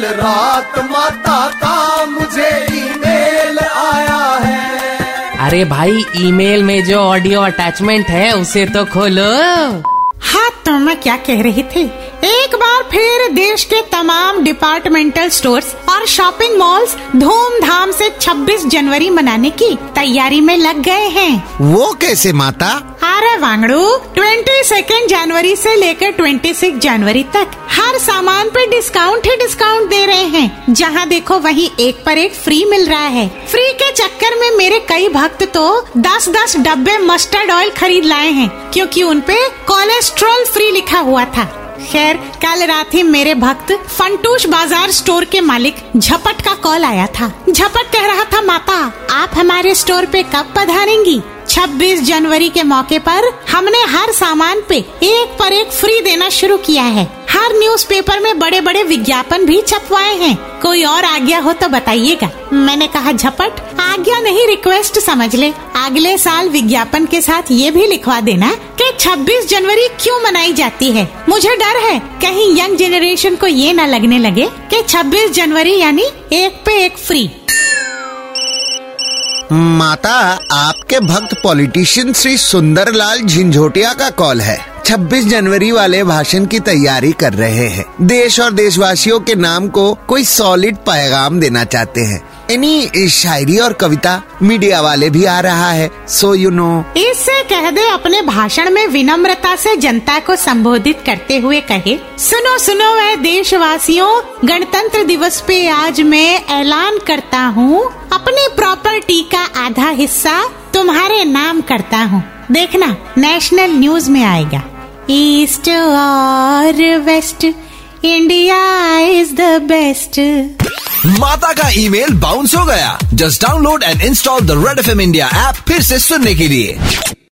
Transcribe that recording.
कल रात माता का मुझे ईमेल आया है। अरे भाई ईमेल में जो ऑडियो अटैचमेंट है उसे तो खोलो। हाँ तो मैं क्या कह रही थी? एक बार फिर देश के तमाम डिपार्टमेंटल स्टोर्स और शॉपिंग मॉल्स धूमधाम से 26 जनवरी मनाने की तैयारी में लग गए हैं। वो कैसे माता? अरे वांगड़ू ट्वेंटी सेकेंड जनवरी से लेकर ट्वेंटी सिक्स जनवरी तक हर सामान पे डिस्काउंट ही डिस्काउंट दे रहे हैं। जहाँ देखो वही एक पर एक फ्री मिल रहा है। फ्री के चक्कर में मेरे कई भक्त तो दस दस डब्बे मस्टर्ड ऑयल खरीद लाए हैं, क्योंकि उन पे कोलेस्ट्रॉल फ्री लिखा हुआ था। खैर, कल रात ही मेरे भक्त फंटूश बाज़ार स्टोर के मालिक झपट का कॉल आया था। झपट कह रहा था, माता, आप हमारे स्टोर पे कब पधारेंगी? 26 जनवरी के मौके पर हमने हर सामान पे एक पर एक फ्री देना शुरू किया है। हर न्यूज़पेपर में बड़े बड़े विज्ञापन भी छपवाए हैं। कोई और आज्ञा हो तो बताइएगा। मैंने कहा, झपट। आज्ञा नहीं रिक्वेस्ट समझ ले। अगले साल विज्ञापन के साथ ये भी लिखवा देना कि 26 जनवरी क्यों मनाई जाती है। मुझे डर है, कहीं यंग जनरेशन को ये न लगने लगे कि 26 जनवरी यानी एक पे एक फ्री। माता, आपके भक्त पॉलिटिशियन श्री सुंदरलाल झिंझोटिया का कॉल है। 26 जनवरी वाले भाषण की तैयारी कर रहे हैं। देश और देशवासियों के नाम को कोई सॉलिड पैगाम देना चाहते हैं। इन्हीं शायरी और कविता मीडिया वाले भी आ रहा है। सो यू नो इससे कह दे अपने भाषण में विनम्रता से जनता को संबोधित करते हुए कहे। सुनो सुनो, वह देशवासियों, गणतंत्र दिवस पे आज मैं ऐलान करता हूँ। आधा हिस्सा तुम्हारे नाम करता हूँ। देखना नेशनल न्यूज़ में आएगा। ईस्ट और west India is the best माता का ईमेल बाउंस हो गया। Just download and install the red FM India app फिर से सुनने के लिए।